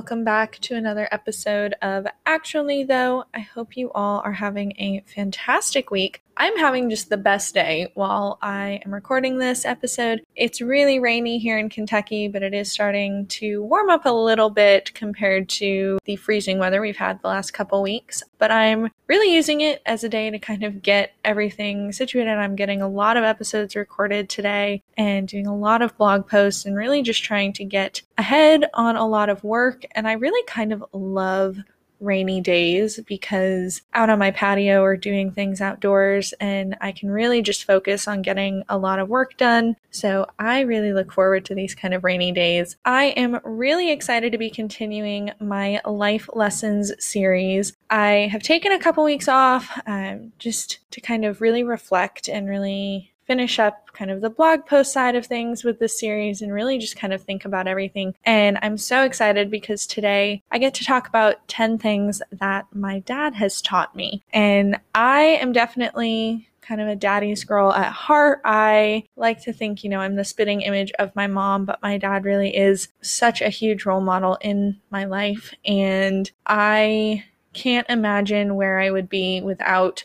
welcome back to another episode of Actually Though. I hope you all are having a fantastic week. I'm having just the best day while I am recording this episode. It's really rainy here in Kentucky, but it is starting to warm up a little bit compared to the freezing weather we've had the last couple weeks. But I'm really using it as a day to kind of get everything situated. I'm getting a lot of episodes recorded today and doing a lot of blog posts and really just trying to get ahead on a lot of work. And I really kind of love rainy days because out on my patio or doing things outdoors and I can really just focus on getting a lot of work done. So I really look forward to these kind of rainy days. I am really excited to be continuing my life lessons series. I have taken a couple weeks off um, just to kind of really reflect and really finish up kind of the blog post side of things with this series and really just kind of think about everything. And I'm so excited because today I get to talk about 10 things that my dad has taught me. And I am definitely kind of a daddy's girl at heart. I like to think, you know, I'm the spitting image of my mom, but my dad really is such a huge role model in my life. And I can't imagine where I would be without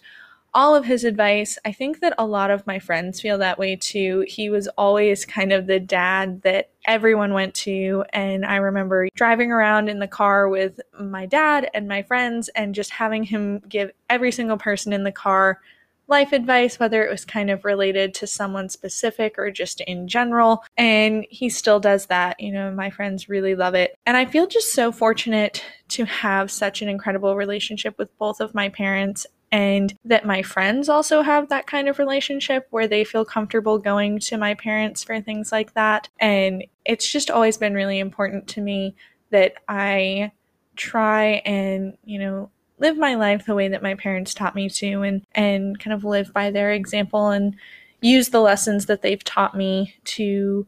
all of his advice. I think that a lot of my friends feel that way too. He was always kind of the dad that everyone went to. And I remember driving around in the car with my dad and my friends and just having him give every single person in the car life advice, whether it was kind of related to someone specific or just in general. And he still does that. You know, my friends really love it. And I feel just so fortunate to have such an incredible relationship with both of my parents and that my friends also have that kind of relationship where they feel comfortable going to my parents for things like that. And it's just always been really important to me that I try and, you know, live my life the way that my parents taught me to and and kind of live by their example and use the lessons that they've taught me to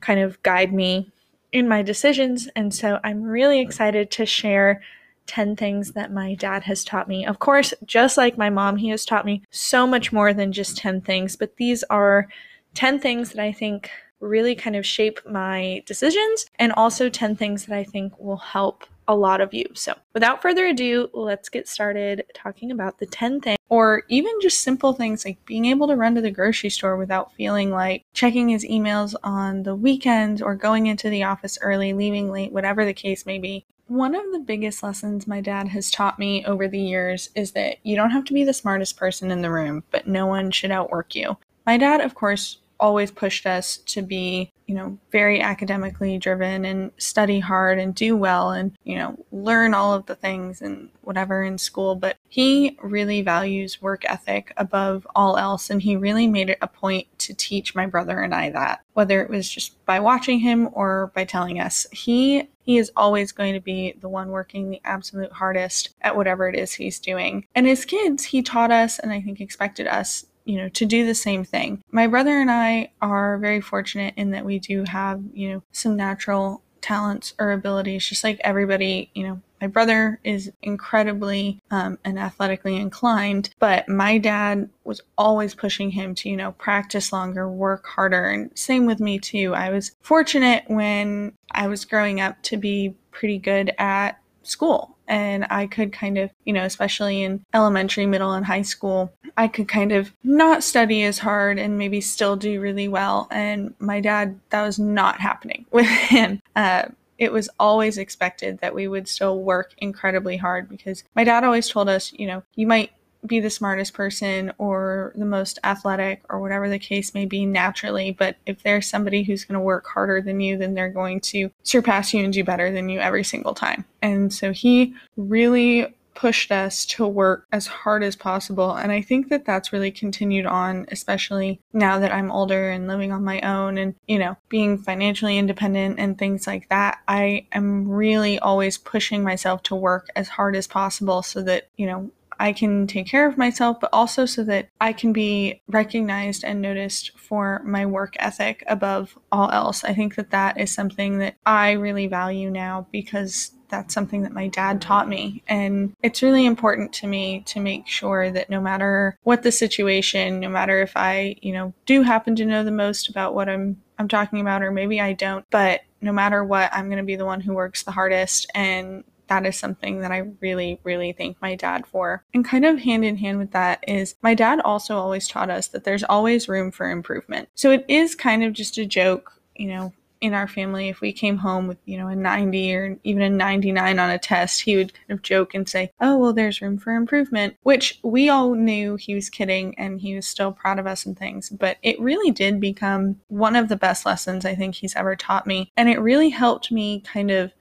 kind of guide me in my decisions. And so I'm really excited to share 10 things that my dad has taught me. Of course, just like my mom, he has taught me so much more than just 10 things, but these are 10 things that I think really kind of shape my decisions and also 10 things that I think will help a lot of you. So, without further ado, let's get started talking about the 10 things, or even just simple things like being able to run to the grocery store without feeling like checking his emails on the weekends or going into the office early, leaving late, whatever the case may be. One of the biggest lessons my dad has taught me over the years is that you don't have to be the smartest person in the room, but no one should outwork you. My dad, of course, always pushed us to be, you know, very academically driven and study hard and do well and, you know, learn all of the things and whatever in school. But he really values work ethic above all else. And he really made it a point to teach my brother and I that, whether it was just by watching him or by telling us. He he is always going to be the one working the absolute hardest at whatever it is he's doing. And as kids, he taught us and I think expected us you know, to do the same thing. My brother and I are very fortunate in that we do have, you know, some natural talents or abilities, just like everybody, you know, my brother is incredibly um, and athletically inclined, but my dad was always pushing him to, you know, practice longer, work harder. And same with me, too. I was fortunate when I was growing up to be pretty good at school and I could kind of, you know, especially in elementary, middle, and high school, I could kind of not study as hard and maybe still do really well. And my dad, that was not happening with him. Uh, it was always expected that we would still work incredibly hard because my dad always told us, you know, you might be the smartest person or the most athletic or whatever the case may be naturally. But if there's somebody who's going to work harder than you, then they're going to surpass you and do better than you every single time. And so he really pushed us to work as hard as possible. And I think that that's really continued on, especially now that I'm older and living on my own and, you know, being financially independent and things like that. I am really always pushing myself to work as hard as possible so that, you know, I can take care of myself, but also so that I can be recognized and noticed for my work ethic above all else. I think that that is something that I really value now because that's something that my dad taught me. And it's really important to me to make sure that no matter what the situation, no matter if I, you know, do happen to know the most about what I'm I'm talking about, or maybe I don't. But no matter what, I'm going to be the one who works the hardest. And that is something that I really, really thank my dad for. And kind of hand in hand with that is my dad also always taught us that there's always room for improvement. So it is kind of just a joke, you know, in our family if we came home with you know a 90 or even a 99 on a test he would kind of joke and say oh well there's room for improvement which we all knew he was kidding and he was still proud of us and things but it really did become one of the best lessons i think he's ever taught me and it really helped me kind of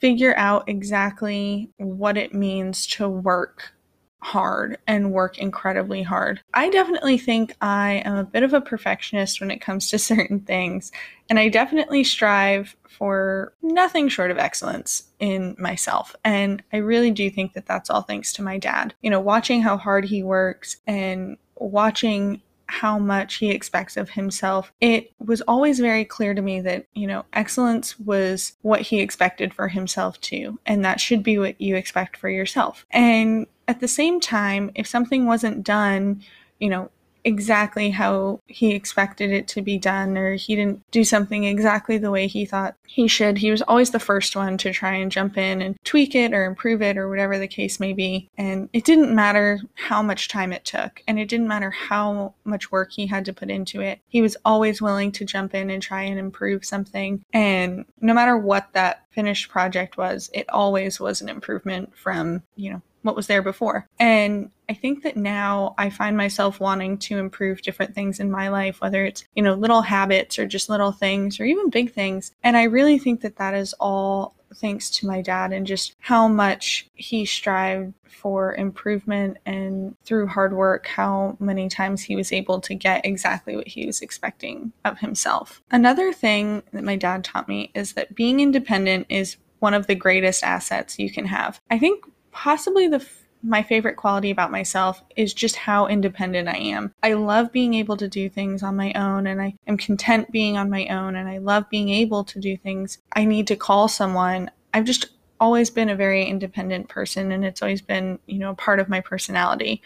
figure out exactly what it means to work hard and work incredibly hard. I definitely think I am a bit of a perfectionist when it comes to certain things, and I definitely strive for nothing short of excellence in myself. And I really do think that that's all thanks to my dad. You know, watching how hard he works and watching how much he expects of himself, it was always very clear to me that, you know, excellence was what he expected for himself too. And that should be what you expect for yourself. And at the same time, if something wasn't done, you know, exactly how he expected it to be done or he didn't do something exactly the way he thought he should. He was always the first one to try and jump in and tweak it or improve it or whatever the case may be. And it didn't matter how much time it took and it didn't matter how much work he had to put into it. He was always willing to jump in and try and improve something. And no matter what that finished project was, it always was an improvement from, you know, what was there before. And I think that now I find myself wanting to improve different things in my life, whether it's, you know, little habits or just little things or even big things. And I really think that that is all thanks to my dad and just how much he strived for improvement and through hard work, how many times he was able to get exactly what he was expecting of himself. Another thing that my dad taught me is that being independent is one of the greatest assets you can have. I think possibly the my favorite quality about myself is just how independent I am. I love being able to do things on my own and I am content being on my own and I love being able to do things. I need to call someone. I've just always been a very independent person and it's always been, you know, a part of my personality.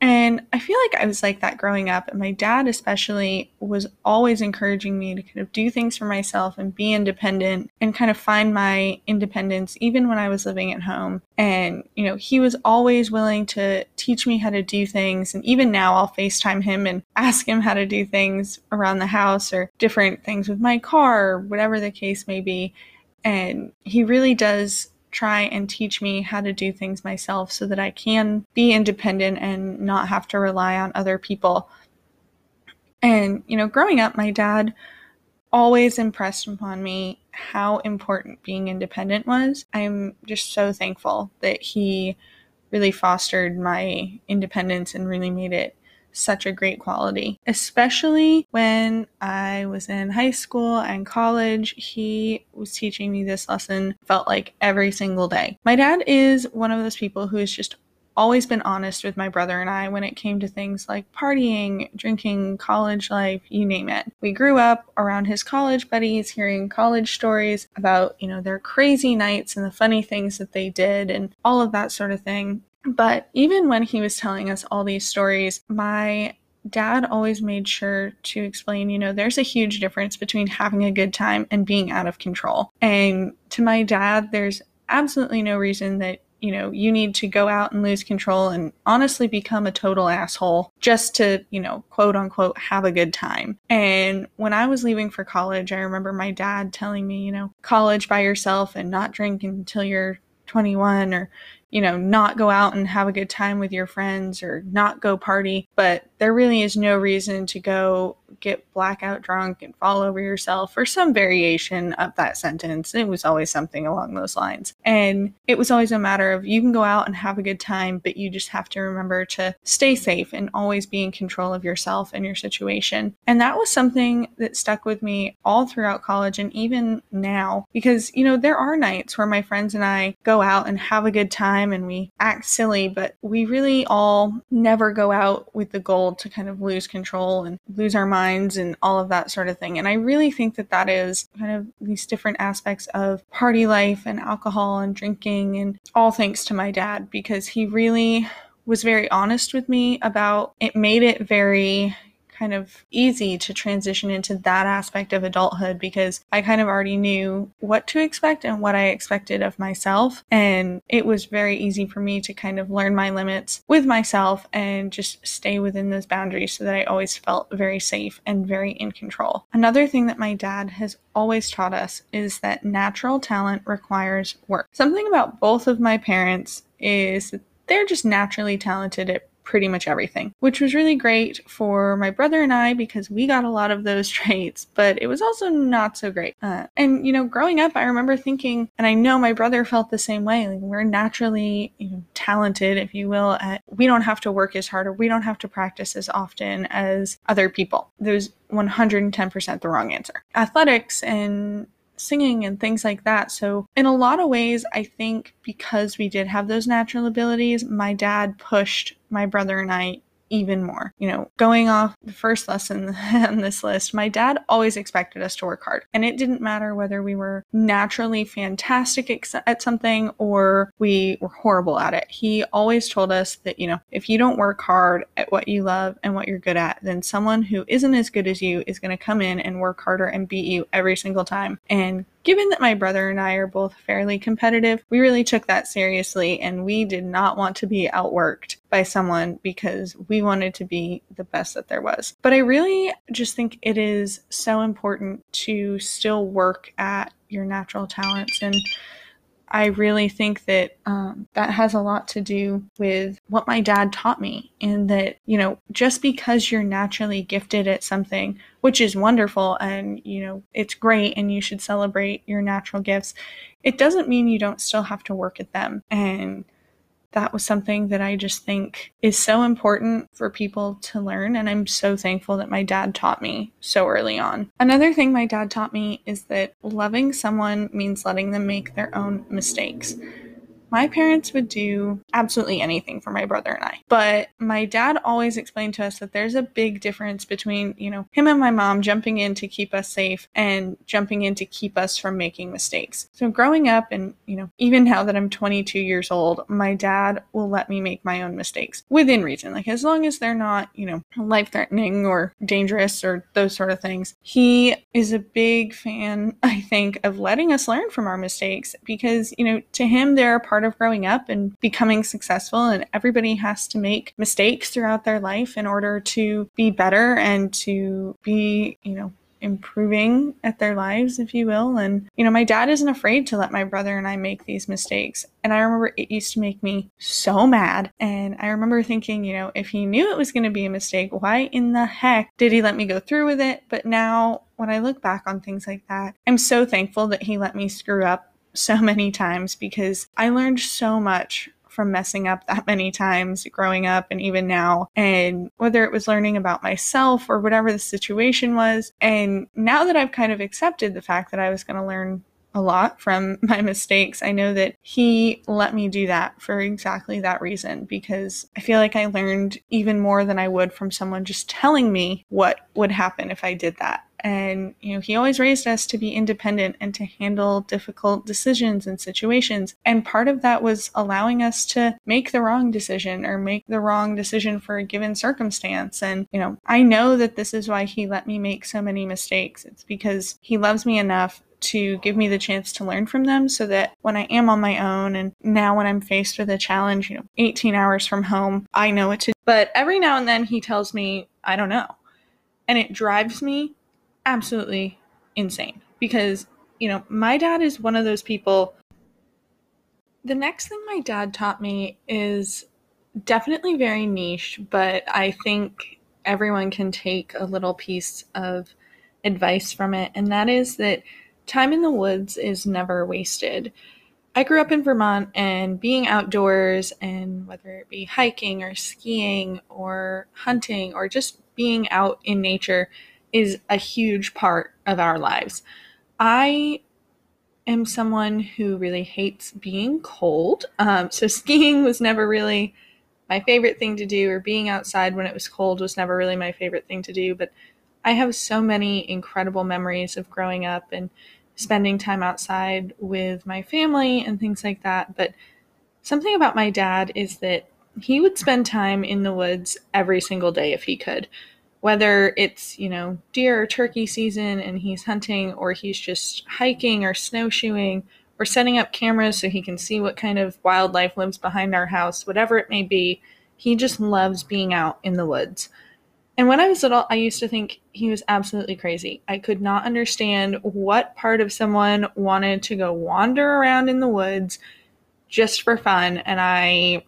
And I feel like I was like that growing up. And my dad, especially, was always encouraging me to kind of do things for myself and be independent and kind of find my independence, even when I was living at home. And, you know, he was always willing to teach me how to do things. And even now, I'll FaceTime him and ask him how to do things around the house or different things with my car or whatever the case may be. And he really does try and teach me how to do things myself so that I can be independent and not have to rely on other people. And, you know, growing up, my dad always impressed upon me how important being independent was. I'm just so thankful that he really fostered my independence and really made it such a great quality, especially when I was in high school and college. He was teaching me this lesson, felt like every single day. My dad is one of those people who is just always been honest with my brother and I when it came to things like partying, drinking, college life, you name it. We grew up around his college buddies, hearing college stories about, you know, their crazy nights and the funny things that they did and all of that sort of thing. But even when he was telling us all these stories, my dad always made sure to explain, you know, there's a huge difference between having a good time and being out of control. And to my dad, there's absolutely no reason that, you know, you need to go out and lose control and honestly become a total asshole just to, you know, quote unquote, have a good time. And when I was leaving for college, I remember my dad telling me, you know, college by yourself and not drink until you're 21 or you know, not go out and have a good time with your friends or not go party, but there really is no reason to go get blackout drunk and fall over yourself or some variation of that sentence. It was always something along those lines. And it was always a matter of you can go out and have a good time, but you just have to remember to stay safe and always be in control of yourself and your situation. And that was something that stuck with me all throughout college and even now because, you know, there are nights where my friends and I go out and have a good time and we act silly, but we really all never go out with the goal to kind of lose control and lose our and all of that sort of thing. And I really think that that is kind of these different aspects of party life and alcohol and drinking, and all thanks to my dad because he really was very honest with me about it, made it very kind of easy to transition into that aspect of adulthood because I kind of already knew what to expect and what I expected of myself. And it was very easy for me to kind of learn my limits with myself and just stay within those boundaries so that I always felt very safe and very in control. Another thing that my dad has always taught us is that natural talent requires work. Something about both of my parents is that they're just naturally talented at pretty much everything, which was really great for my brother and I because we got a lot of those traits, but it was also not so great. Uh, and, you know, growing up, I remember thinking, and I know my brother felt the same way, like we're naturally you know, talented, if you will, at we don't have to work as hard or we don't have to practice as often as other people. There's 110% the wrong answer. Athletics and singing and things like that. So, in a lot of ways, I think because we did have those natural abilities, my dad pushed my brother and I even more. You know, going off the first lesson on this list, my dad always expected us to work hard. And it didn't matter whether we were naturally fantastic at something or we were horrible at it. He always told us that, you know, if you don't work hard at what you love and what you're good at, then someone who isn't as good as you is going to come in and work harder and beat you every single time and Given that my brother and I are both fairly competitive, we really took that seriously and we did not want to be outworked by someone because we wanted to be the best that there was. But I really just think it is so important to still work at your natural talents and I really think that um, that has a lot to do with what my dad taught me, and that, you know, just because you're naturally gifted at something, which is wonderful and, you know, it's great and you should celebrate your natural gifts, it doesn't mean you don't still have to work at them. And that was something that I just think is so important for people to learn. And I'm so thankful that my dad taught me so early on. Another thing my dad taught me is that loving someone means letting them make their own mistakes my parents would do absolutely anything for my brother and I. But my dad always explained to us that there's a big difference between, you know, him and my mom jumping in to keep us safe and jumping in to keep us from making mistakes. So growing up and, you know, even now that I'm 22 years old, my dad will let me make my own mistakes within reason. Like as long as they're not, you know, life threatening or dangerous or those sort of things. He is a big fan, I think, of letting us learn from our mistakes because, you know, to him, they're a part part of growing up and becoming successful. And everybody has to make mistakes throughout their life in order to be better and to be, you know, improving at their lives, if you will. And, you know, my dad isn't afraid to let my brother and I make these mistakes. And I remember it used to make me so mad. And I remember thinking, you know, if he knew it was going to be a mistake, why in the heck did he let me go through with it? But now, when I look back on things like that, I'm so thankful that he let me screw up so many times because I learned so much from messing up that many times growing up and even now. And whether it was learning about myself or whatever the situation was. And now that I've kind of accepted the fact that I was going to learn a lot from my mistakes. I know that he let me do that for exactly that reason because I feel like I learned even more than I would from someone just telling me what would happen if I did that. And, you know, he always raised us to be independent and to handle difficult decisions and situations. And part of that was allowing us to make the wrong decision or make the wrong decision for a given circumstance. And, you know, I know that this is why he let me make so many mistakes. It's because he loves me enough to give me the chance to learn from them so that when I am on my own and now when I'm faced with a challenge, you know, 18 hours from home, I know what to do. But every now and then he tells me, I don't know. And it drives me absolutely insane because, you know, my dad is one of those people. The next thing my dad taught me is definitely very niche, but I think everyone can take a little piece of advice from it, and that is that time in the woods is never wasted. I grew up in Vermont and being outdoors and whether it be hiking or skiing or hunting or just being out in nature is a huge part of our lives. I am someone who really hates being cold. Um, so skiing was never really my favorite thing to do, or being outside when it was cold was never really my favorite thing to do. But I have so many incredible memories of growing up and spending time outside with my family and things like that. But something about my dad is that he would spend time in the woods every single day if he could whether it's, you know, deer or turkey season and he's hunting, or he's just hiking or snowshoeing, or setting up cameras so he can see what kind of wildlife lives behind our house, whatever it may be, he just loves being out in the woods. And when I was little, I used to think he was absolutely crazy. I could not understand what part of someone wanted to go wander around in the woods just for fun and I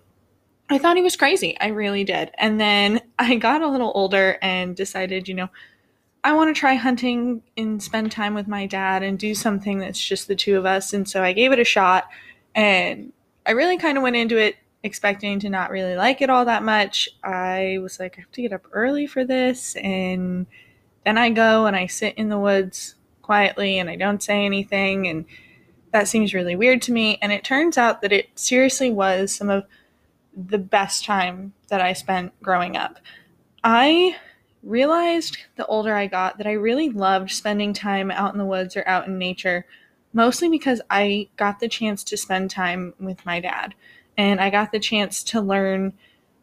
I thought he was crazy. I really did. And then I got a little older and decided, you know, I want to try hunting and spend time with my dad and do something that's just the two of us. And so I gave it a shot and I really kind of went into it expecting to not really like it all that much. I was like, I have to get up early for this. And then I go and I sit in the woods quietly and I don't say anything. And that seems really weird to me. And it turns out that it seriously was some of the best time that I spent growing up. I realized the older I got that I really loved spending time out in the woods or out in nature, mostly because I got the chance to spend time with my dad and I got the chance to learn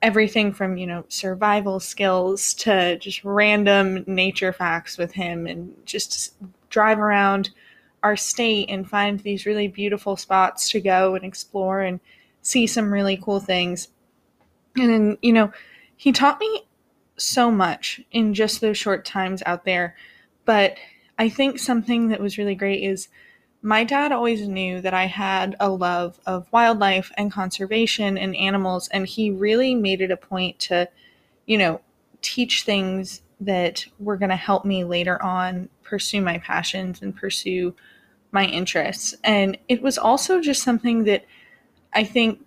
everything from, you know, survival skills to just random nature facts with him and just drive around our state and find these really beautiful spots to go and explore and see some really cool things. And then, you know, he taught me so much in just those short times out there. But I think something that was really great is my dad always knew that I had a love of wildlife and conservation and animals, and he really made it a point to, you know, teach things that were going to help me later on pursue my passions and pursue my interests. And it was also just something that I think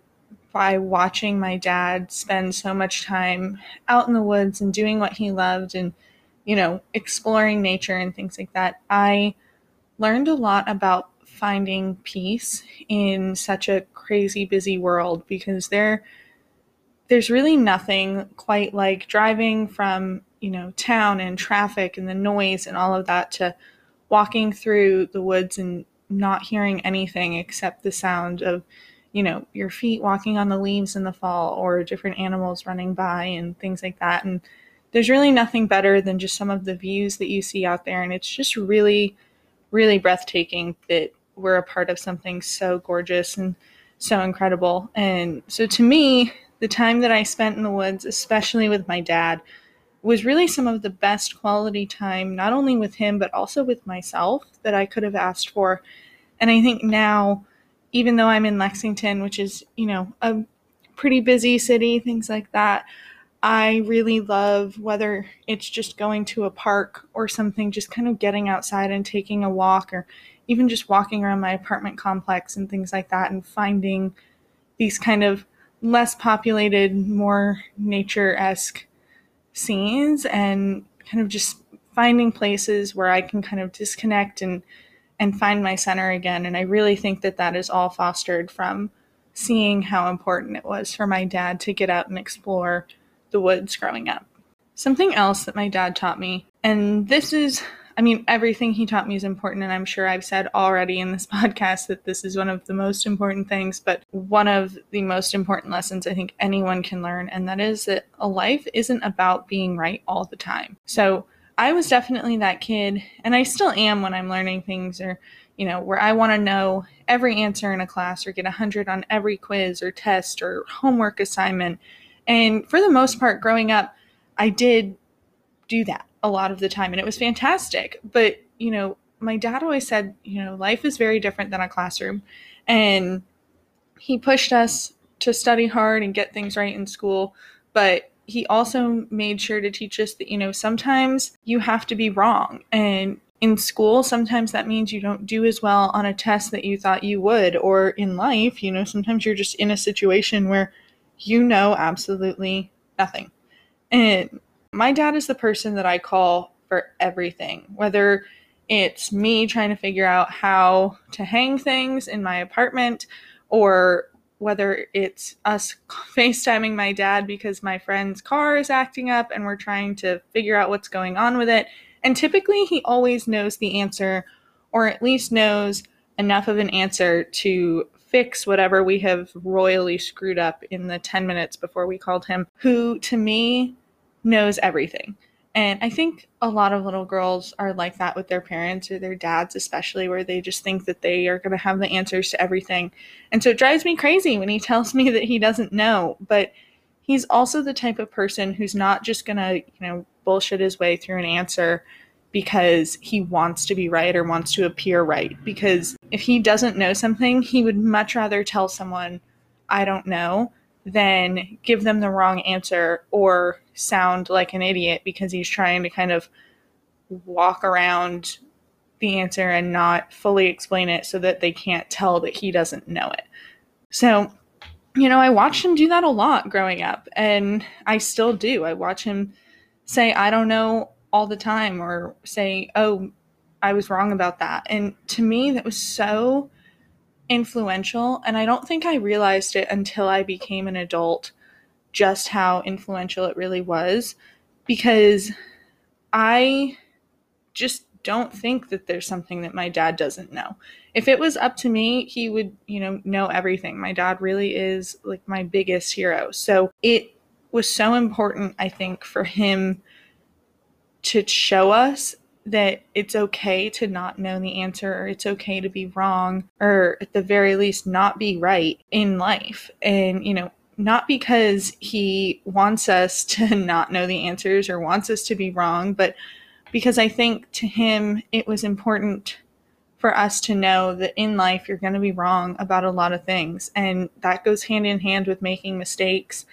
by watching my dad spend so much time out in the woods and doing what he loved and, you know, exploring nature and things like that, I learned a lot about finding peace in such a crazy busy world because there there's really nothing quite like driving from, you know, town and traffic and the noise and all of that to walking through the woods and not hearing anything except the sound of you know your feet walking on the leaves in the fall or different animals running by and things like that. And there's really nothing better than just some of the views that you see out there. And it's just really really breathtaking that we're a part of something so gorgeous and so incredible. And so to me the time that i spent in the woods especially with my dad was really some of the best quality time not only with him but also with myself that i could have asked for. And i think now even though i'm in lexington which is you know a pretty busy city things like that I really love whether it's just going to a park or something, just kind of getting outside and taking a walk, or even just walking around my apartment complex and things like that, and finding these kind of less populated, more nature esque scenes, and kind of just finding places where I can kind of disconnect and and find my center again. And I really think that that is all fostered from seeing how important it was for my dad to get out and explore the woods growing up. Something else that my dad taught me, and this is, I mean, everything he taught me is important, and I'm sure I've said already in this podcast that this is one of the most important things, but one of the most important lessons I think anyone can learn, and that is that a life isn't about being right all the time. So I was definitely that kid, and I still am when I'm learning things or you know, where I want to know every answer in a class or get 100 on every quiz or test or homework assignment. And for the most part, growing up, I did do that a lot of the time, and it was fantastic. But, you know, my dad always said, you know, life is very different than a classroom. And he pushed us to study hard and get things right in school. But he also made sure to teach us that, you know, sometimes you have to be wrong. And in school, sometimes that means you don't do as well on a test that you thought you would. Or in life, you know, sometimes you're just in a situation where you know absolutely nothing. And my dad is the person that I call for everything, whether it's me trying to figure out how to hang things in my apartment or whether it's us FaceTiming my dad because my friend's car is acting up and we're trying to figure out what's going on with it. And typically, he always knows the answer, or at least knows enough of an answer to fix whatever we have royally screwed up in the 10 minutes before we called him, who to me knows everything. And I think a lot of little girls are like that with their parents or their dads, especially, where they just think that they are going to have the answers to everything. And so it drives me crazy when he tells me that he doesn't know. But he's also the type of person who's not just going to, you know, bullshit his way through an answer because he wants to be right or wants to appear right. Because if he doesn't know something, he would much rather tell someone, I don't know, than give them the wrong answer or sound like an idiot because he's trying to kind of walk around the answer and not fully explain it so that they can't tell that he doesn't know it. So, you know, I watched him do that a lot growing up, and I still do. I watch him say, I don't know all the time, or say, oh, I was wrong about that. And to me, that was so influential. And I don't think I realized it until I became an adult just how influential it really was because I just don't think that there's something that my dad doesn't know. If it was up to me, he would, you know, know everything. My dad really is like my biggest hero. So it was so important, I think, for him to show us that it's okay to not know the answer or it's okay to be wrong or at the very least not be right in life. And, you know, not because he wants us to not know the answers or wants us to be wrong, but because I think to him it was important for us to know that in life you're going to be wrong about a lot of things. And that goes hand in hand with making mistakes.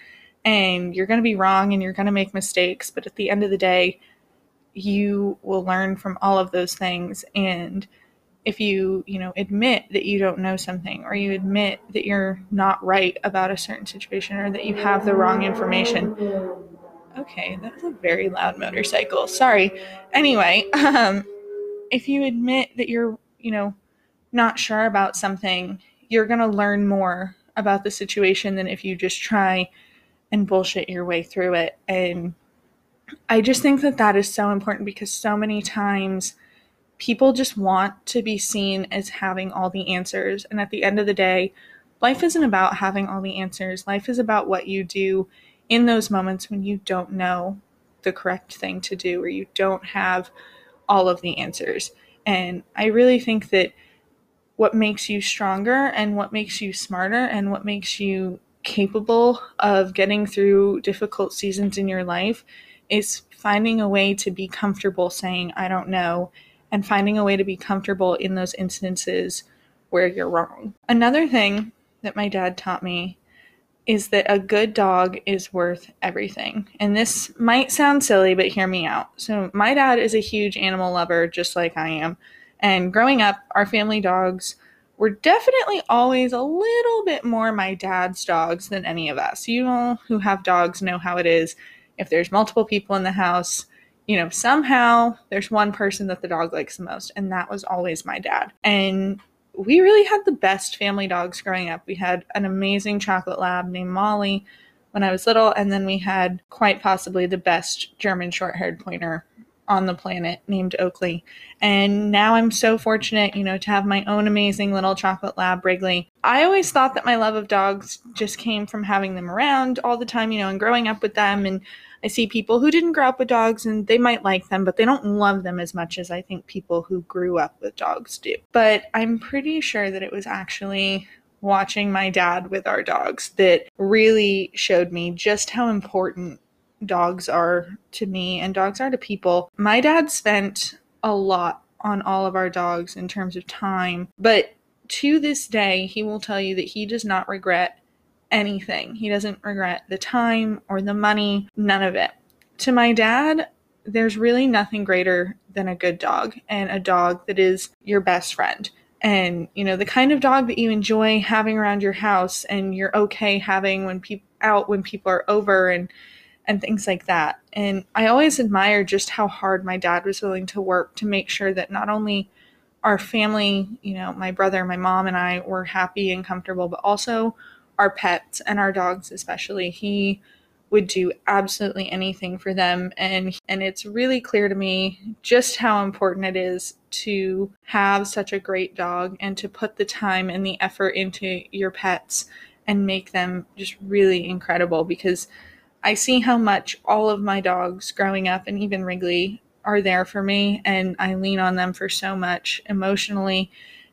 And you're going to be wrong and you're going to make mistakes. But at the end of the day, you will learn from all of those things. And if you you know admit that you don't know something or you admit that you're not right about a certain situation or that you have the wrong information. Okay that's a very loud motorcycle. Sorry. Anyway um if you admit that you're you know not sure about something you're going to learn more about the situation than if you just try and bullshit your way through it and I just think that that is so important because so many times people just want to be seen as having all the answers. And at the end of the day, life isn't about having all the answers. Life is about what you do in those moments when you don't know the correct thing to do or you don't have all of the answers. And I really think that what makes you stronger and what makes you smarter and what makes you capable of getting through difficult seasons in your life is finding a way to be comfortable saying, I don't know, and finding a way to be comfortable in those instances where you're wrong. Another thing that my dad taught me is that a good dog is worth everything. And this might sound silly, but hear me out. So, my dad is a huge animal lover, just like I am. And growing up, our family dogs were definitely always a little bit more my dad's dogs than any of us. You all who have dogs know how it is if there's multiple people in the house, you know, somehow there's one person that the dog likes the most, and that was always my dad. And we really had the best family dogs growing up. We had an amazing chocolate lab named Molly when I was little, and then we had quite possibly the best German short haired pointer on the planet named Oakley. And now I'm so fortunate, you know, to have my own amazing little chocolate lab, Wrigley. I always thought that my love of dogs just came from having them around all the time, you know, and growing up with them. And I see people who didn't grow up with dogs and they might like them, but they don't love them as much as I think people who grew up with dogs do. But I'm pretty sure that it was actually watching my dad with our dogs that really showed me just how important dogs are to me and dogs are to people. My dad spent a lot on all of our dogs in terms of time, but to this day, he will tell you that he does not regret anything. He doesn't regret the time or the money, none of it. To my dad, there's really nothing greater than a good dog and a dog that is your best friend. And, you know, the kind of dog that you enjoy having around your house and you're okay having when people out when people are over and and things like that. And I always admire just how hard my dad was willing to work to make sure that not only our family, you know, my brother, my mom, and I were happy and comfortable, but also our pets and our dogs, especially. He would do absolutely anything for them and and it's really clear to me just how important it is to have such a great dog and to put the time and the effort into your pets and make them just really incredible because I see how much all of my dogs growing up and even Wrigley are there for me and I lean on them for so much emotionally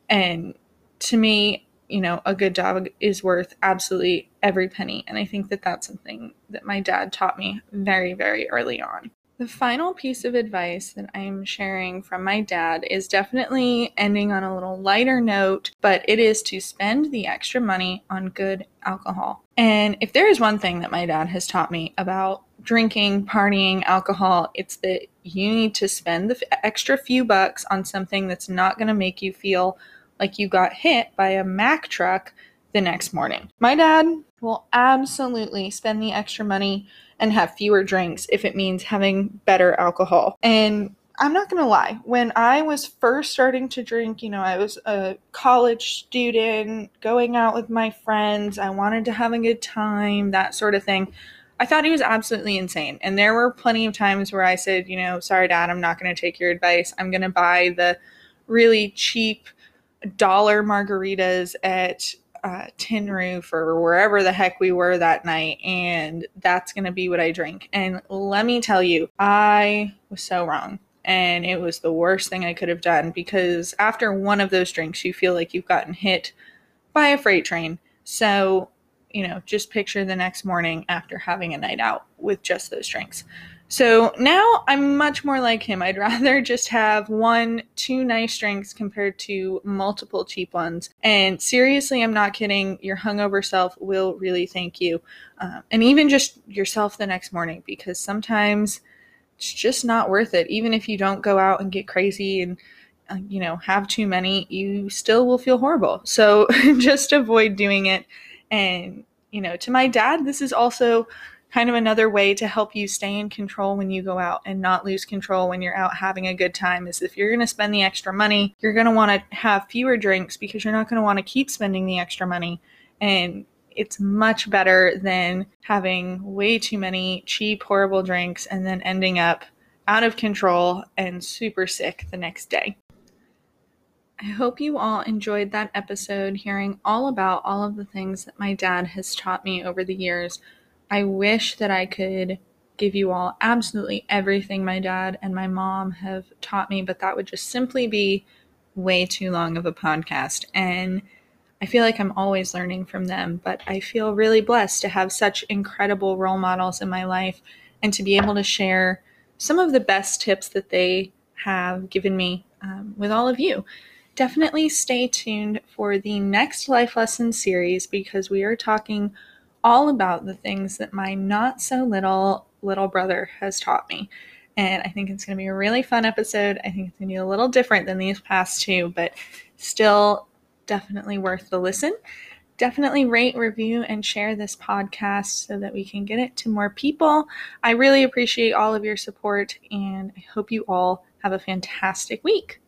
and to me you know a good dog is worth absolutely every penny and I think that that's something that my dad taught me very very early on. The final piece of advice that I'm sharing from my dad is definitely ending on a little lighter note, but it is to spend the extra money on good alcohol. And if there is one thing that my dad has taught me about drinking, partying, alcohol, it's that you need to spend the extra few bucks on something that's not going to make you feel like you got hit by a Mack truck the next morning. My dad will absolutely spend the extra money and have fewer drinks if it means having better alcohol. And I'm not going to lie, when I was first starting to drink, you know, I was a college student, going out with my friends, I wanted to have a good time, that sort of thing. I thought he was absolutely insane. And there were plenty of times where I said, you know, sorry, dad, I'm not going to take your advice. I'm going to buy the really cheap dollar margaritas at uh, Tin Roof or wherever the heck we were that night, and that's gonna be what I drink. And let me tell you, I was so wrong. And it was the worst thing I could have done because after one of those drinks, you feel like you've gotten hit by a freight train. So, you know, just picture the next morning after having a night out with just those drinks. So now I'm much more like him. I'd rather just have one, two nice drinks compared to multiple cheap ones. And seriously, I'm not kidding. Your hungover self will really thank you. Um, and even just yourself the next morning, because sometimes it's just not worth it. Even if you don't go out and get crazy and uh, you know have too many, you still will feel horrible. So just avoid doing it. And you know, to my dad, this is also kind of another way to help you stay in control when you go out and not lose control when you're out having a good time is if you're going to spend the extra money, you're going to want to have fewer drinks because you're not going to want to keep spending the extra money. And it's much better than having way too many cheap, horrible drinks and then ending up out of control and super sick the next day. I hope you all enjoyed that episode, hearing all about all of the things that my dad has taught me over the years I wish that I could give you all absolutely everything my dad and my mom have taught me, but that would just simply be way too long of a podcast. And I feel like I'm always learning from them, but I feel really blessed to have such incredible role models in my life and to be able to share some of the best tips that they have given me um, with all of you. Definitely stay tuned for the next Life Lesson series because we are talking all about the things that my not so little little brother has taught me. And I think it's going to be a really fun episode. I think it's going to be a little different than these past two, but still definitely worth the listen. Definitely rate, review, and share this podcast so that we can get it to more people. I really appreciate all of your support, and I hope you all have a fantastic week.